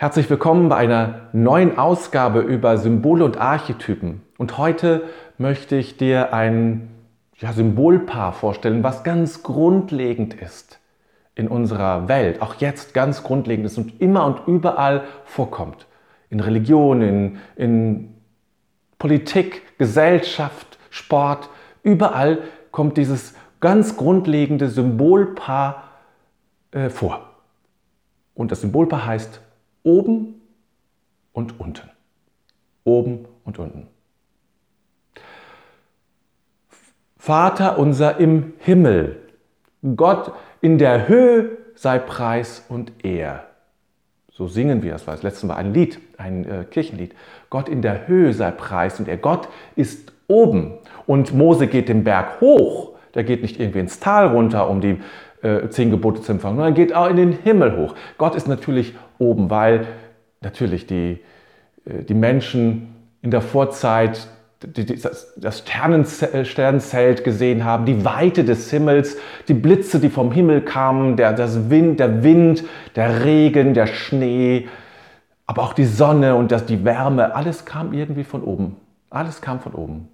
Herzlich willkommen bei einer neuen Ausgabe über Symbole und Archetypen. Und heute möchte ich dir ein ja, Symbolpaar vorstellen, was ganz grundlegend ist in unserer Welt, auch jetzt ganz grundlegend ist und immer und überall vorkommt. In Religion, in, in Politik, Gesellschaft, Sport, überall kommt dieses ganz grundlegende Symbolpaar äh, vor. Und das Symbolpaar heißt Oben und unten. Oben und unten. Vater unser im Himmel, Gott in der Höhe sei Preis und Ehr. So singen wir, das war das letzte Mal ein Lied, ein äh, Kirchenlied. Gott in der Höhe sei Preis und Ehr. Gott ist oben und Mose geht den Berg hoch. Der geht nicht irgendwie ins Tal runter, um die äh, zehn Gebote zu empfangen, sondern geht auch in den Himmel hoch. Gott ist natürlich oben, weil natürlich die, äh, die Menschen in der Vorzeit das Sternenzelt gesehen haben, die Weite des Himmels, die Blitze, die vom Himmel kamen, der, das Wind, der Wind, der Regen, der Schnee, aber auch die Sonne und das, die Wärme, alles kam irgendwie von oben. Alles kam von oben.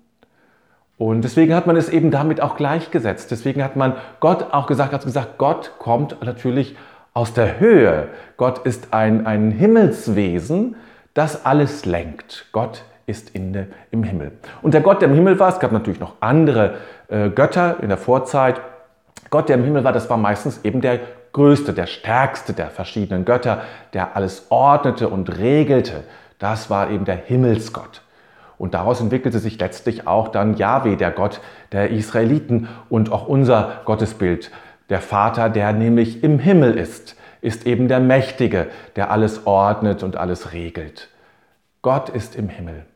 Und deswegen hat man es eben damit auch gleichgesetzt. Deswegen hat man Gott auch gesagt, hat gesagt, Gott kommt natürlich aus der Höhe. Gott ist ein, ein Himmelswesen, das alles lenkt. Gott ist in de, im Himmel. Und der Gott, der im Himmel war, es gab natürlich noch andere äh, Götter in der Vorzeit. Gott, der im Himmel war, das war meistens eben der größte, der stärkste der verschiedenen Götter, der alles ordnete und regelte. Das war eben der Himmelsgott. Und daraus entwickelte sich letztlich auch dann Yahweh, der Gott der Israeliten und auch unser Gottesbild. Der Vater, der nämlich im Himmel ist, ist eben der Mächtige, der alles ordnet und alles regelt. Gott ist im Himmel.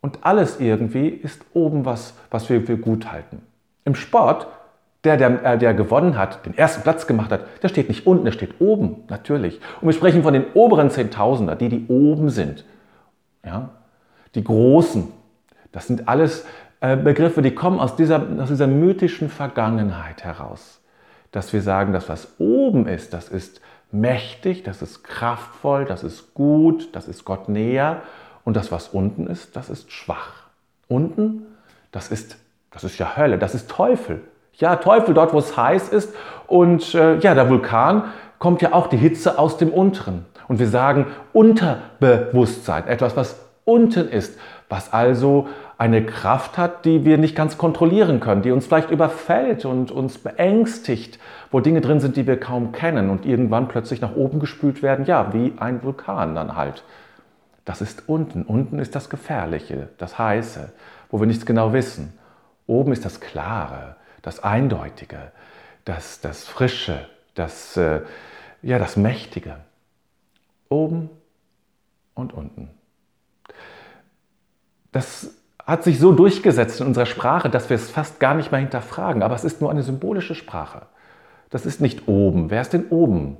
Und alles irgendwie ist oben was, was wir für gut halten. Im Sport, der, der, äh, der gewonnen hat, den ersten Platz gemacht hat, der steht nicht unten, der steht oben, natürlich. Und wir sprechen von den oberen Zehntausender, die, die oben sind. Ja? Die Großen. Das sind alles äh, Begriffe, die kommen aus dieser, aus dieser mythischen Vergangenheit heraus dass wir sagen, dass was oben ist, das ist mächtig, das ist kraftvoll, das ist gut, das ist Gott näher und das, was unten ist, das ist schwach. Unten, das ist, das ist ja Hölle, das ist Teufel. Ja, Teufel dort, wo es heiß ist und äh, ja, der Vulkan kommt ja auch die Hitze aus dem Unteren. Und wir sagen Unterbewusstsein, etwas, was unten ist, was also eine Kraft hat, die wir nicht ganz kontrollieren können, die uns vielleicht überfällt und uns beängstigt, wo Dinge drin sind, die wir kaum kennen und irgendwann plötzlich nach oben gespült werden, ja, wie ein Vulkan dann halt. Das ist unten. Unten ist das Gefährliche, das Heiße, wo wir nichts genau wissen. Oben ist das Klare, das Eindeutige, das, das Frische, das, äh, ja, das Mächtige. Oben und unten. Das hat sich so durchgesetzt in unserer Sprache, dass wir es fast gar nicht mehr hinterfragen. Aber es ist nur eine symbolische Sprache. Das ist nicht oben. Wer ist denn oben?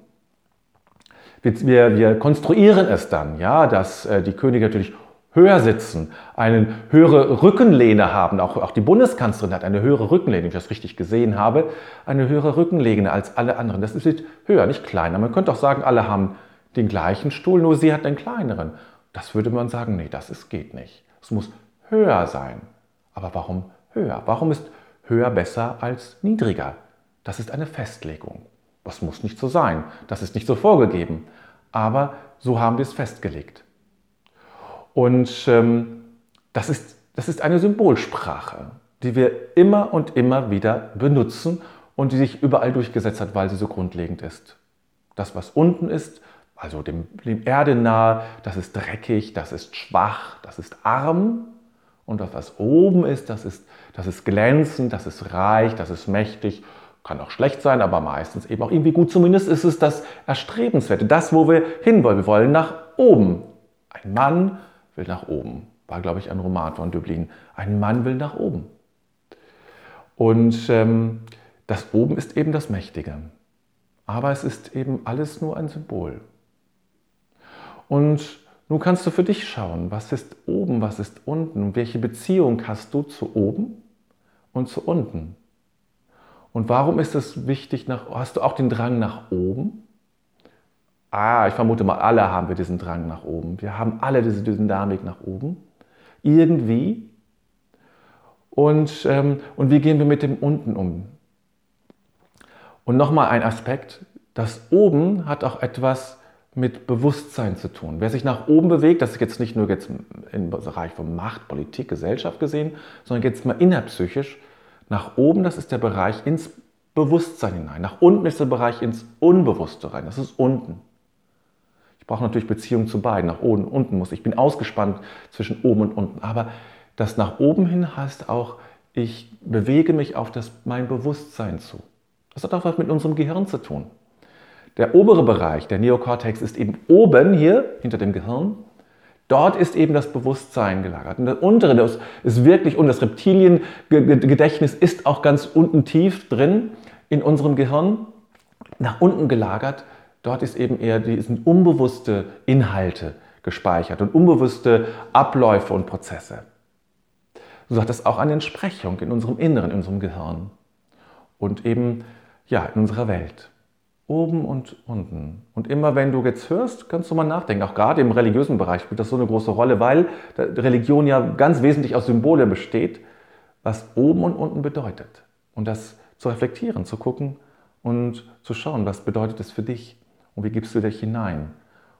Wir, wir, konstruieren es dann, ja, dass äh, die Könige natürlich höher sitzen, eine höhere Rückenlehne haben. Auch, auch die Bundeskanzlerin hat eine höhere Rückenlehne, wenn ich das richtig gesehen habe, eine höhere Rückenlehne als alle anderen. Das ist höher, nicht kleiner. Man könnte auch sagen, alle haben den gleichen Stuhl, nur sie hat einen kleineren. Das würde man sagen, nee, das ist, geht nicht. Es muss höher sein. Aber warum höher? Warum ist höher besser als niedriger? Das ist eine Festlegung. Das muss nicht so sein. Das ist nicht so vorgegeben. Aber so haben wir es festgelegt. Und ähm, das, ist, das ist eine Symbolsprache, die wir immer und immer wieder benutzen und die sich überall durchgesetzt hat, weil sie so grundlegend ist. Das, was unten ist, also dem, dem Erde nahe, das ist dreckig, das ist schwach, das ist arm und das, was oben ist, das ist, das ist glänzend, das ist reich, das ist mächtig. Kann auch schlecht sein, aber meistens eben auch irgendwie gut. Zumindest ist es das Erstrebenswerte, das, wo wir hinwollen. Wir wollen nach oben. Ein Mann will nach oben. War, glaube ich, ein Roman von Dublin. Ein Mann will nach oben. Und ähm, das Oben ist eben das Mächtige. Aber es ist eben alles nur ein Symbol. Und nun kannst du für dich schauen, was ist oben, was ist unten und welche Beziehung hast du zu oben und zu unten. Und warum ist es wichtig, nach, hast du auch den Drang nach oben? Ah, ich vermute mal, alle haben wir diesen Drang nach oben. Wir haben alle diese Dynamik nach oben. Irgendwie. Und, ähm, und wie gehen wir mit dem unten um? Und nochmal ein Aspekt, das oben hat auch etwas mit Bewusstsein zu tun. Wer sich nach oben bewegt, das ist jetzt nicht nur jetzt im Bereich von Macht, Politik, Gesellschaft gesehen, sondern jetzt mal innerpsychisch. Nach oben, das ist der Bereich ins Bewusstsein hinein. Nach unten ist der Bereich ins Unbewusste rein. Das ist unten. Ich brauche natürlich Beziehungen zu beiden. Nach oben und unten muss. Ich bin ausgespannt zwischen oben und unten. Aber das nach oben hin heißt auch, ich bewege mich auf das, mein Bewusstsein zu. Das hat auch was mit unserem Gehirn zu tun. Der obere Bereich, der Neokortex, ist eben oben hier hinter dem Gehirn. Dort ist eben das Bewusstsein gelagert. Und der untere, das ist wirklich, und das Reptiliengedächtnis ist auch ganz unten tief drin in unserem Gehirn, nach unten gelagert. Dort ist eben eher die sind unbewusste Inhalte gespeichert und unbewusste Abläufe und Prozesse. So hat das auch eine Entsprechung in unserem Inneren, in unserem Gehirn und eben ja in unserer Welt. Oben und unten. Und immer wenn du jetzt hörst, kannst du mal nachdenken. Auch gerade im religiösen Bereich spielt das so eine große Rolle, weil Religion ja ganz wesentlich aus Symbole besteht, was oben und unten bedeutet. Und das zu reflektieren, zu gucken und zu schauen, was bedeutet es für dich und wie gibst du dich hinein.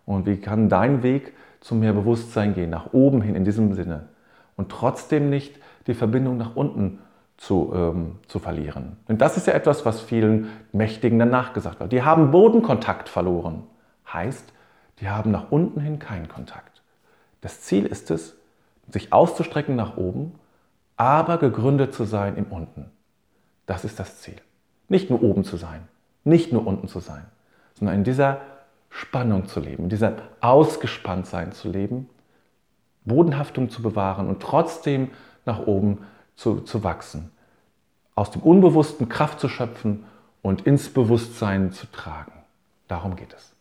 Und wie kann dein Weg zu mehr Bewusstsein gehen, nach oben hin in diesem Sinne. Und trotzdem nicht die Verbindung nach unten zu, ähm, zu verlieren. Denn das ist ja etwas, was vielen Mächtigen dann nachgesagt wird. Die haben Bodenkontakt verloren. Heißt, die haben nach unten hin keinen Kontakt. Das Ziel ist es, sich auszustrecken nach oben, aber gegründet zu sein im Unten. Das ist das Ziel. Nicht nur oben zu sein, nicht nur unten zu sein, sondern in dieser Spannung zu leben, in dieser Ausgespanntsein zu leben, Bodenhaftung zu bewahren und trotzdem nach oben zu, zu wachsen, aus dem Unbewussten Kraft zu schöpfen und ins Bewusstsein zu tragen. Darum geht es.